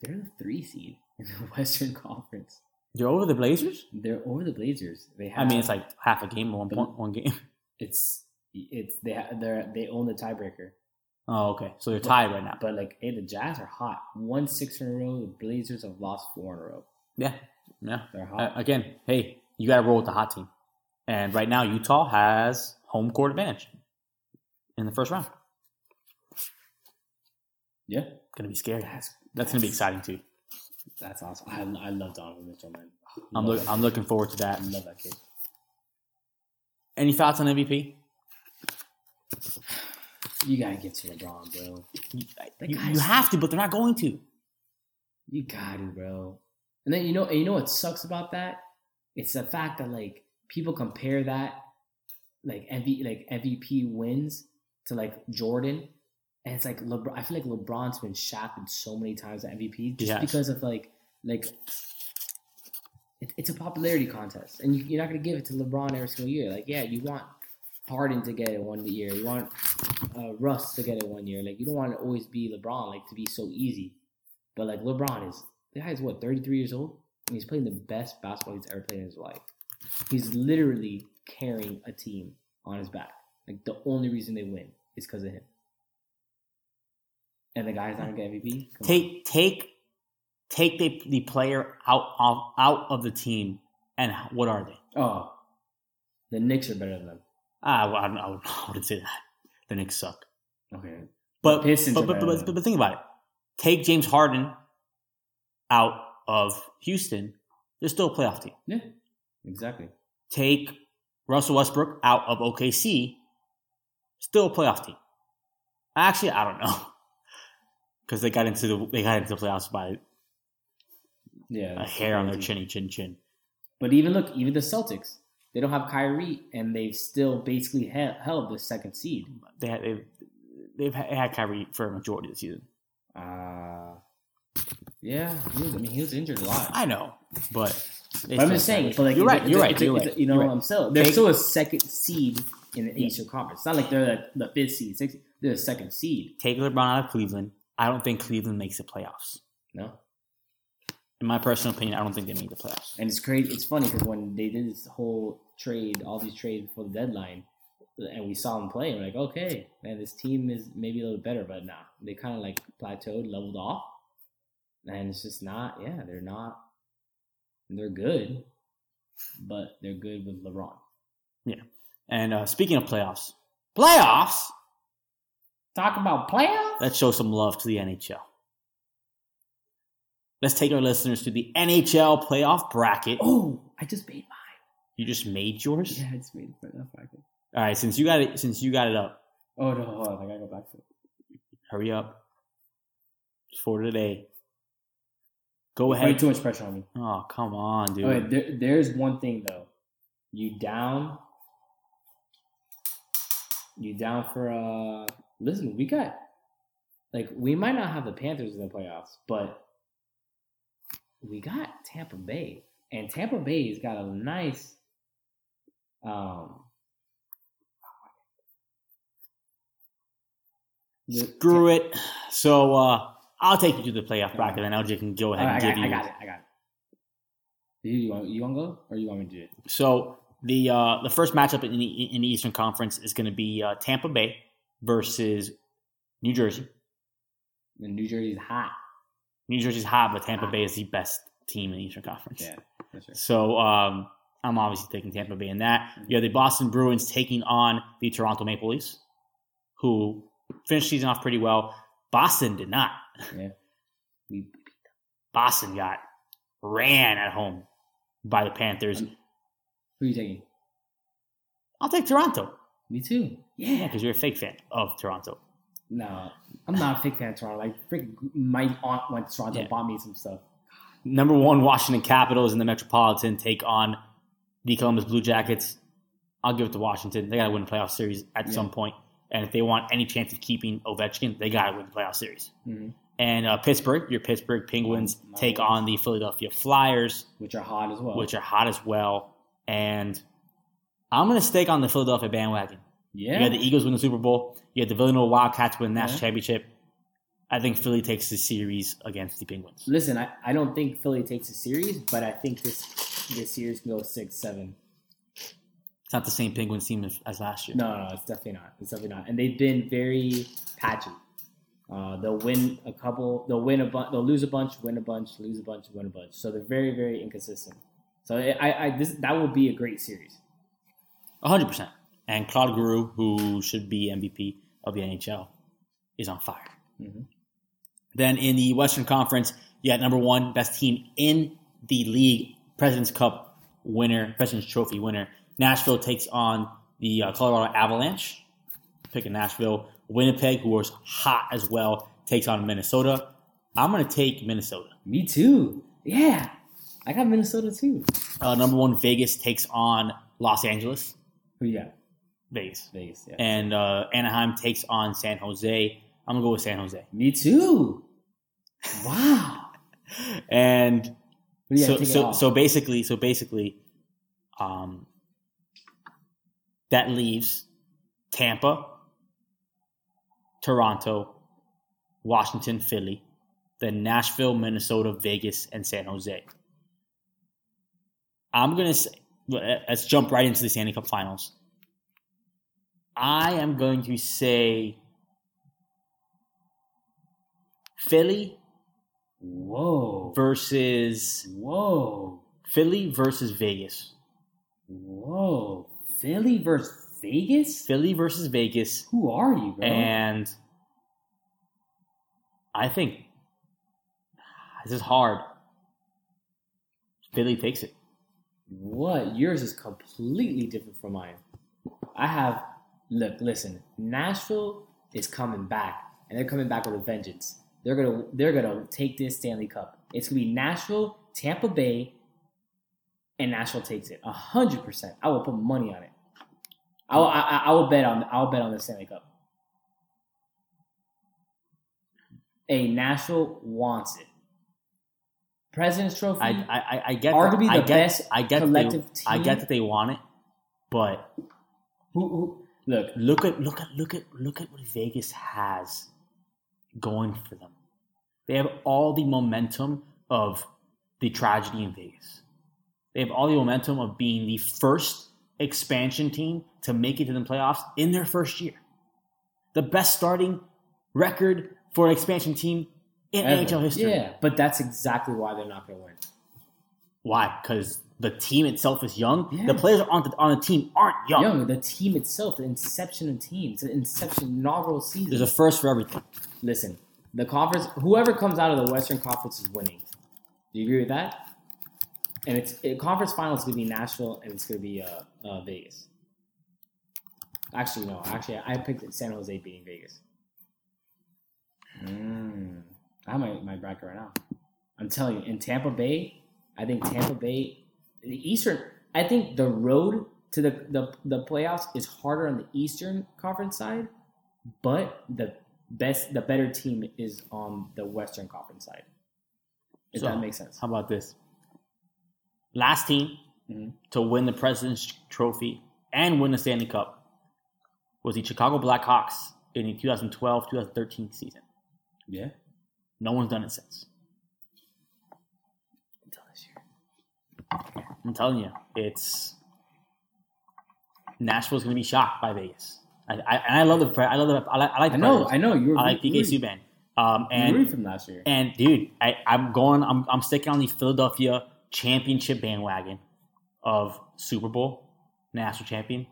they're the three seed in the (laughs) Western Conference. They're over the Blazers? They're over the Blazers. They have. I mean, it's like half a game, one point, one game. it's it's they ha- they're they own the tiebreaker. Oh, okay. So they're tied right now. But like, hey, the Jazz are hot. Won six in a row. The Blazers have lost four in a row. Yeah, yeah. They're Uh, hot. again, hey, you got to roll with the hot team. And right now, Utah has home court advantage in the first round. yeah, to be scary. That's- That's going to be exciting too. that's awesome. I, I love Donovan Mitchell, man. I'm look, I'm looking forward to that. I love that kid. Any thoughts on MVP? You gotta get to LeBron, bro. You, That you have to, but they're not going to. You got to, bro. And then you know, and you know what sucks about that? It's the fact that like people compare that like MV, like MVP wins to like Jordan, and it's like LeBron. I feel like LeBron's been shafted so many times at MVP just Yes. because of like like it, it's a popularity contest, and you, you're not gonna give it to LeBron every single year. Like, yeah, you want Harden to get it one year, you want uh, Russ to get it one year. Like, you don't want to always be LeBron, like to be so easy. But like LeBron is the guy's what 33 years old, and he's playing the best basketball he's ever played in his life. He's literally carrying a team on his back. Like the only reason they win is because of him. And the guy's not gonna get MVP. Come on. Take take take the, the player out of out of the team, and what are they? Oh, the Knicks are better than them. Ah, well, I, don't- I, would- (laughs) I wouldn't say that. The Knicks suck. Okay. But Pistons but, but, but, but, but think about it. Take James Harden out of Houston, they're still a playoff team. Yeah. Exactly. Take Russell Westbrook out of OKC, still a playoff team. Actually, I don't know (laughs) because they got into the they got into the playoffs by Yeah. a hair on their chinny chin chin. But even look, even the Celtics, they don't have Kyrie, and they've still basically held, held the second seed. They had they've, they've had, Kyrie for a majority of the season. Uh yeah. He was, I mean, he was injured a lot. I know, but But I'm just saying, but like you're right. You're right. You're right. You know, right. I'm still they're Take- still a second seed in the Yeah. Eastern Conference. It's not like they're the, the fifth seed, sixth. They're the second seed. Take LeBron out of Cleveland. I don't think Cleveland makes the playoffs. No, In my personal opinion, I don't think they make the playoffs. and it's crazy. It's funny because when they did this whole trade, all these trades before the deadline, and we saw them play, we're like, okay, man, this team is maybe a little better, but nah, they kind of like plateaued, leveled off, and it's just not. Yeah, they're not. They're good, but they're good with LeBron. Yeah, and uh, speaking of playoffs, playoffs. Talk about playoffs. Let's show some love to the NHL. Let's take our listeners to the NHL playoff bracket. Oh, I just made mine. You just made yours. Yeah, I just made it. That's fine. All right, since you got it, since you got it up, Oh no, hold on. I gotta go back to it. hurry up. For today. Go ahead. too much pressure on me. Oh, come on, dude. There, there's one thing though. You down? You down for uh? Listen, we got like we might not have the Panthers in the playoffs, but we got Tampa Bay, and Tampa Bay's got a nice um. Screw it. So uh, I'll take you to the playoff bracket, and LJ can go ahead right, and give got, I you. got it. I got it. You, you want you want to go or you want me to do it? So the uh, the first matchup in the in the Eastern Conference is going to be uh, Tampa Bay versus New Jersey. The New Jersey's hot. New Jersey's hot, but Tampa Bay is the best team in the Eastern Conference. Yeah, that's right. So um, I'm obviously taking Tampa Bay in that. You have the Boston Bruins taking on the Toronto Maple Leafs, who finished season off pretty well. Boston did not. Yeah. (laughs) We, Boston got ran at home by the Panthers. who are you taking? I'll take Toronto. Me too. Yeah, Yeah. because you're a fake fan of Toronto. No, I'm not a big fan of Toronto. Like, freaking, my aunt went to Toronto Yeah. and bought me some stuff. Number one, Washington Capitals in the Metropolitan take on the Columbus Blue Jackets. I'll give it to Washington. They got to win the playoff series at Yeah. some point. And if they want any chance of keeping Ovechkin, they got to win the playoff series. Mhm. And uh, Pittsburgh, your Pittsburgh Penguins My take Wolves. on the Philadelphia Flyers, which are hot as well. which are hot as well. And I'm going to stake on the Philadelphia bandwagon. yeah, You had the Eagles win the Super Bowl. You had the Villanova Wildcats win the national Yeah. championship. I think Philly takes the series against the Penguins. Listen, I, I don't think Philly takes the series, but I think this this series can go six, seven. It's not the same Penguins team as, as last year. No, no, it's definitely not. It's definitely not. And they've been very patchy. Uh, they'll win a couple. They'll win a bunch. They'll lose a bunch, win a bunch, lose a bunch, win a bunch. So they're very, very inconsistent. So I, I, this that will be a great series. 100%. And Claude Giroux, who should be MVP of the NHL, is on fire. Mhm. Then in the Western Conference, you got number one, best team in the league, President's Cup winner, President's Trophy winner. Nashville takes on the uh, Colorado Avalanche. Pick Picking Nashville. Winnipeg, who was hot as well, takes on Minnesota. I'm going to take Minnesota. Me too. Yeah, I got Minnesota too. Uh, number one, Vegas takes on Los Angeles. Who you got? Vegas. Vegas. Yeah. And uh, Anaheim takes on San Jose. I'm going to go with San Jose. Me too. Wow. (laughs) And so so so basically so basically um that leaves Tampa, Toronto, Washington, Philly, then Nashville, Minnesota, Vegas, and San Jose. I'm gonna say let's jump right into the Stanley Cup Finals. I am going to say Philly Whoa. versus Whoa. Philly versus Vegas. Whoa. Philly versus Vegas? Philly versus Vegas, Who are you, bro? and I think this is hard. Philly takes it. What? Yours is completely different from mine. I have look, listen, Nashville is coming back and they're coming back with a vengeance. They're gonna they're gonna take this Stanley Cup. It's gonna be Nashville, Tampa Bay, and Nashville takes it. A hundred percent. I will put money on it. I will, I, I- I will bet on I will bet on the Stanley Cup. A Nashville wants it. President's Trophy. I I, I- I get Arguably I the get, best I get collective that they, I get that they want it, but who, who, look, look at look at look at look at what Vegas has going for them. They have all the momentum of the tragedy in Vegas. They have all the momentum of being the first expansion team to make it to the playoffs in their first year. The best starting record for an expansion team in Ever. NHL history. Yeah, but that's exactly why they're not going to win. Why? Because the team itself is young. Yeah. The players on the, on the team aren't young. Young, the team itself, the inception of team, it's an inception inaugural season. There's a first for everything. Listen, the conference, whoever comes out of the Western Conference is winning. Do you agree with that? And it's it, conference finals going to be Nashville and it's going to be uh, uh, Vegas. Actually, no. Actually, I picked San Jose beating Vegas. Mm. I have my, my bracket right now. I'm telling you, in Tampa Bay, I think Tampa Bay, the Eastern, I think the road to the, the, the playoffs is harder on the Eastern Conference side, but the best, the better team is on the Western Conference side. If So, that makes sense. How about this? Last team Mhm. to win the President's Trophy and win the Stanley Cup was the Chicago Blackhawks in the 2012-2013 season. Yeah. No one's done it since. Until this year. I'm telling you, it's Nashville's going to be shocked by Vegas. I, I, and I love the pre- I love the I like I, like I the know, Predators. I know. You were I like PK Subban. Um, and from last year. and dude, I, I'm going. I'm I'm sticking on the Philadelphia championship bandwagon of Super Bowl national champion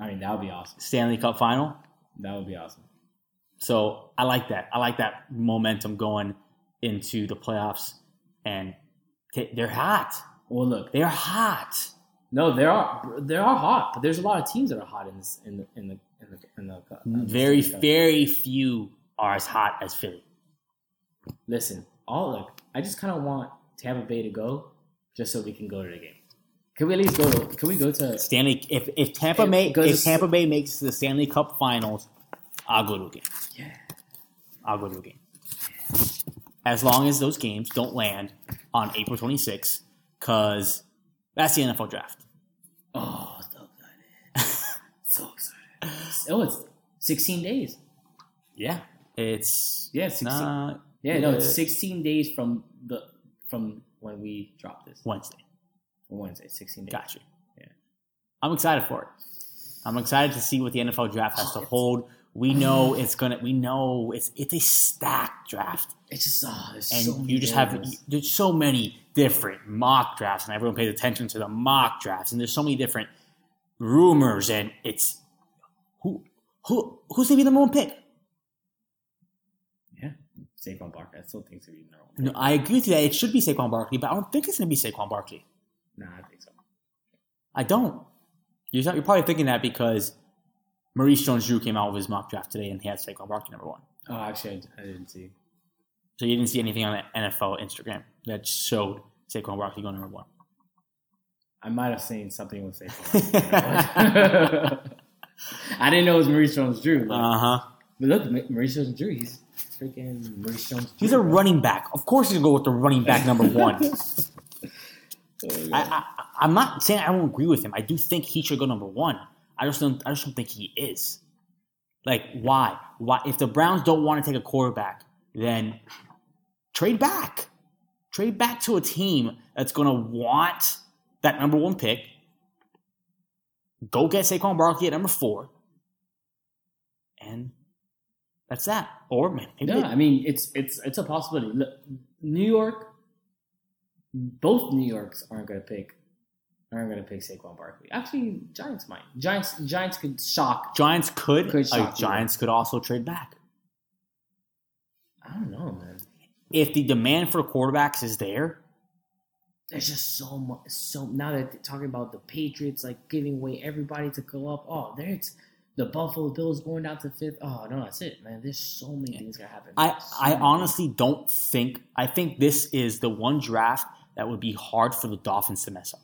I mean, that would be awesome. Stanley Cup final. That would be awesome. So I like that. I like that momentum going into the playoffs, and t- they're hot. Well, look, They're hot. no, there are there are hot, but there's a lot of teams that are hot in this in the in the in the in the, uh, in the Very, very few are as hot as Philly. Listen, all look, I just kind of want Tampa Bay to go, just so we can go to the game. Can we at least go? To, can we go to? Stanley, if if Tampa May, if Tampa Bay makes the Stanley Cup Finals, I'll go to a game. Yeah. I'll go to a game. As long as those games don't land on April 26th, because that's the NFL draft. Oh, so excited! (laughs) so excited! Oh, it's 16 days. Yeah, it's Yeah, 16. not Yeah, no, it's uh, 16 days from the from when we dropped this. Wednesday. Wednesday, 16 days. Gotcha. Yeah. I'm excited for it. I'm excited to see what the NFL draft has to hold. We know (sighs) it's gonna. We know it's it's a stacked draft. It's just oh, and so you just have there's so many different mock drafts and everyone pays attention to the mock drafts and there's so many different rumors and it's who who who's gonna be the number one pick yeah. Saquon Barkley. I still think it's gonna be number one. no, I agree with you that it should be Saquon Barkley but I don't think it's gonna be Saquon Barkley Nah, I think so. I don't you're, you're probably thinking that because Maurice Jones-Drew came out with his mock draft today, and he had Saquon Barkley number one. Oh, actually, I didn't see. So you didn't see anything on the NFL Instagram that showed Saquon Barkley going number one. I might have seen something with Saquon. (laughs) I didn't know it was Maurice Jones-Drew. Like, Uh huh. but look, Ma- Maurice Jones-Drew, he's freaking Maurice Jones-Drew. He's a running back. Of course, he's gonna go with the running back number one. (laughs) (laughs) I, I, I'm not saying I don't agree with him. I do think he should go number one. I just don't. I just don't think he is. Like, why? Why? If the Browns don't want to take a quarterback, then trade back. Trade back to a team that's going to want that number one pick. Go get Saquon Barkley at number four, and that's that. Or maybe No, I mean it's it's it's a possibility. Look, New York, both New Yorks aren't going to pick aren't going to pick Saquon Barkley. Actually, Giants might. Giants Giants could shock. Giants could. Could uh, shock you. Giants could also trade back. I don't know, man. If the demand for quarterbacks is there, There's just so much. So now that they're talking about the Patriots like giving away everybody to go up. Oh, there it's the Buffalo Bills going down to fifth. Oh no, that's it, man. There's so many things gonna happen. I, So I honestly don't think I think this is the one draft that would be hard for the Dolphins to mess up.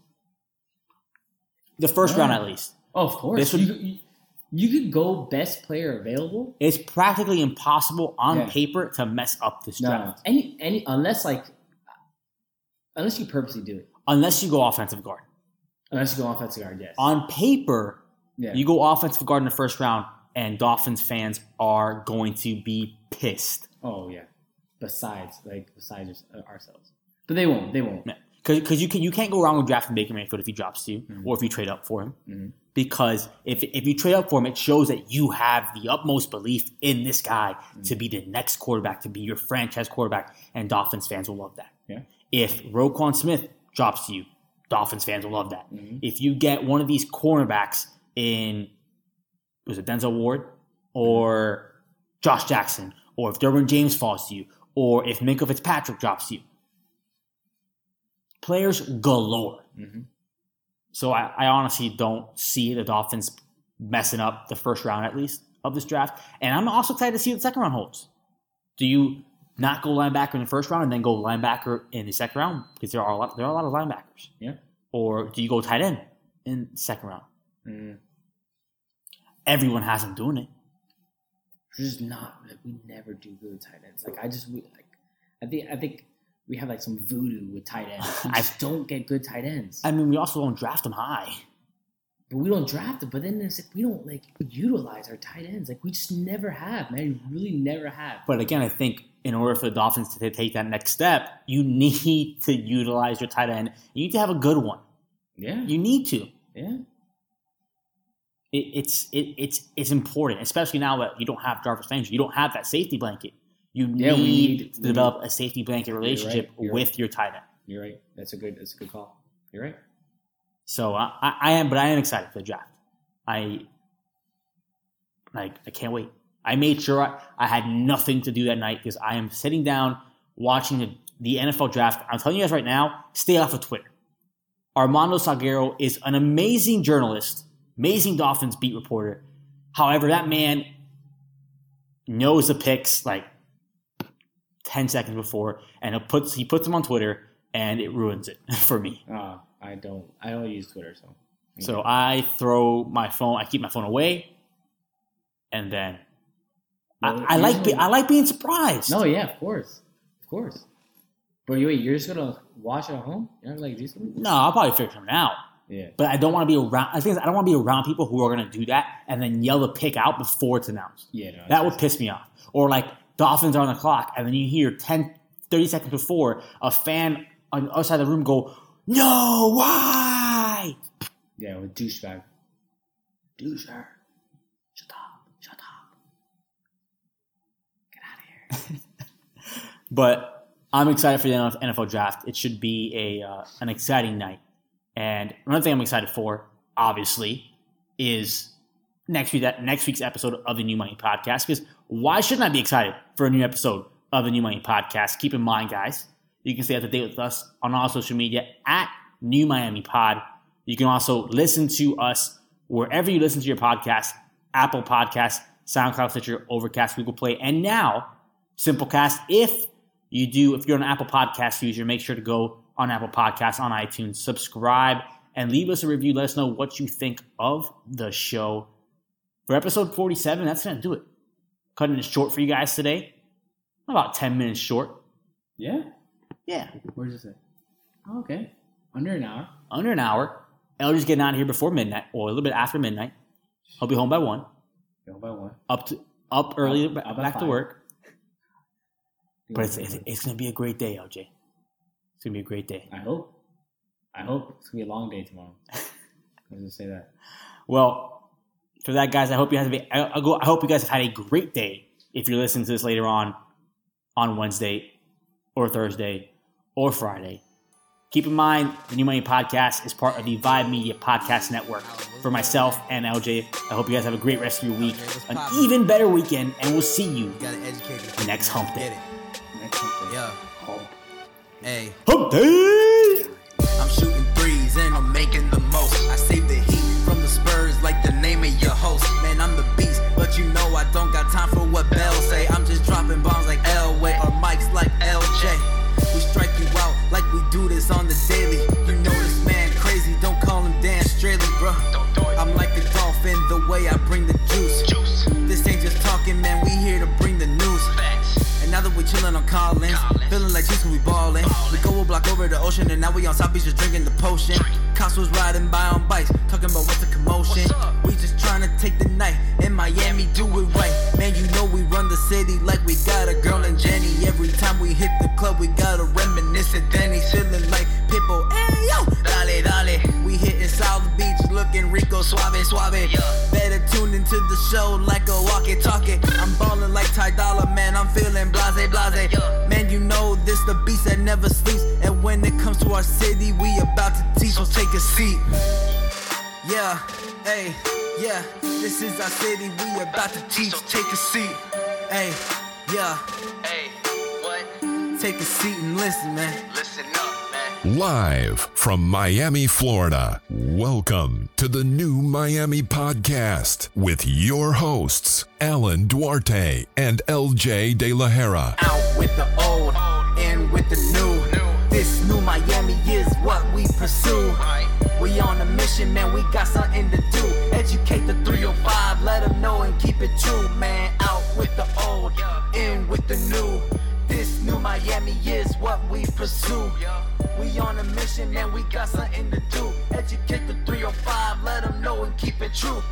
The first round, at least, Oh, of course. This would- you, you, could go best player available. it's practically impossible on Yeah. paper to mess up this No, draft any any unless like unless you purposely do it. unless you go offensive guard. Unless you go offensive guard, yes. On paper, yeah. you go offensive guard in the first round, and Dolphins fans are going to be pissed. oh yeah. Besides, like besides uh, ourselves, but they won't. They won't. because you can you can't go wrong with drafting Baker Mayfield if he drops to you Mm-hmm. or if you trade up for him. Because if if you trade up for him, it shows that you have the utmost belief in this guy Mm-hmm. to be the next quarterback, to be your franchise quarterback, and Dolphins fans will love that. Yeah. If Roquan Smith drops to you, Dolphins fans will love that. Mm-hmm. If you get one of these cornerbacks in was it Denzel Ward or Josh Jackson, or if Derwin James falls to you, or if Minkah Fitzpatrick drops to you, players galore. So I, I honestly don't see the Dolphins messing up the first round at least of this draft. And I'm also excited to see what the second round holds. Do you not go linebacker in the first round and then go linebacker in the second round because there are a lot there are a lot of linebackers, Yeah. or do you go tight end in the second round? Mm. Everyone has them doing it. We're just not like we never do good tight ends. Like I just we, like I think I think we have like some voodoo with tight ends. We (laughs) I- don't get good tight ends. I mean, we also don't draft them high. but we don't draft them. But then it's like we don't like utilize our tight ends. Like we just never have, man. We really never have. But again, I think in order for the Dolphins to take that next step, you need to utilize your tight end. You need to have a good one. Yeah. You need to. yeah. it, it's it, it's it's important, especially now that you don't have Jarvis Landry. You don't have that safety blanket. You Yeah, need need- to develop a safety blanket relationship You're right. with your tight end. You're right. That's a good. That's a good call. You're right. So I, I, I am, but I am excited for the draft. I like I can't wait. I made sure I, I had nothing to do that night because I am sitting down watching the, the NFL draft. I'm telling you guys right now, stay off of Twitter. Armando Salguero is an amazing journalist, amazing Dolphins beat reporter. However, that man knows the picks like 10 seconds before and it puts he puts them on Twitter and it ruins it (laughs) for me. Uh, I don't. I don't use Twitter, so. So I throw my phone. I keep my phone away, and then Well, I, I like be, I like being surprised. No, yeah, of course, of course. But you wait, you're just gonna watch it at home? You're not like no, I'll probably figure something out. Yeah. But I don't want to be around. I think I don't want to be around people who are going to do that and then yell the pick out before it's announced. Yeah, no, that would piss me off. Or like Dolphins are on the clock, and then you hear 10, 30 seconds before a fan on the other side of the room go, "No, why?" Yeah, with douchebag. Doucher, shut up, shut up. Get out of here. (laughs) but I'm excited for the NFL draft. It should be a uh, an exciting night. And another thing I'm excited for, obviously, is next week that next week's episode of the New Miami Podcast. Because why shouldn't I be excited for a new episode of the New Miami Podcast? Keep in mind, guys, you can stay up to date with us on all social media at New Miami Pod. You can also listen to us wherever you listen to your podcast Apple Podcasts, SoundCloud, Stitcher, Overcast, Google Play, and now Simplecast. If you do, if you're an Apple Podcast user, make sure to go on Apple Podcasts on iTunes, subscribe, and leave us a review. Let us know what you think of the show. For episode 47, that's going to do it. Cutting it short for you guys today. About 10 minutes short. Yeah. Yeah, Where does it say? Oh, okay. Under an hour. under an hour. LG's getting out of here before midnight, or a little bit after midnight. He'll be home by one. Go by one. Up to up early, Up- up back to five. work. (laughs) But it's, it's, it's going to be a great day, LJ. It's going to be a great day. I hope. I hope it's gonna be a long day tomorrow. I was gonna say that. Well, for that, guys, I hope you have a, I, I hope you guys have had a great day. If you're listening to this later on, on Wednesday, or Thursday, or Friday, keep in mind the New Miami Podcast is part of the Vibe Media Podcast Network. For myself and LJ, I hope you guys have a great rest of your week, an even better weekend, and we'll see you Gotta educate the next Hump Day. it. Next Wednesday. Yeah. Hey. Hump Day. I'm shooting threes and I'm making don't got time for what Bell say. I'm just dropping bombs like Elway or mics like LJ. We strike you out like we do this on the daily. You know this man crazy, don't call him Dan Straley, bro. I'm like a dolphin, the way I bring the juice. This ain't just talking, man. We here to bring now that we chillin' on Collins, feeling like when we ballin'. We go a block over the ocean, and now we on South Beach just drinking the potion. Cops was riding by on bikes, talking about what's the commotion. We just tryna take the night in Miami, do it right. Man, you know we run the city like we got a girl in Jenny. Every time we hit the club, we gotta reminisce of Denny. Feeling like Pitbull, hey yo, dale, dale. We hitting South Beach, looking Rico suave, suave. Better tune into the show like a walkie talkie. I'm ballin' like Ty Dolla, never sleeps. And when it comes to our city, we about to teach. So take a seat. Yeah, hey, yeah. This is our city. We about to teach. Take a seat. Hey, yeah. Hey, what? Take a seat and listen, man. Listen up, man. Live from Miami, Florida. Welcome to the new Miami podcast with your hosts, Alan Duarte and LJ De La Hera. out with the old, in with the new. This new Miami is what we pursue. We on a mission, man, we got something to do. Educate the 305, let them know and keep it true, man. Out with the old, in with the new. This new Miami is what we pursue. We on a mission, man, we got something to do. Educate the 305, let them know and keep it true.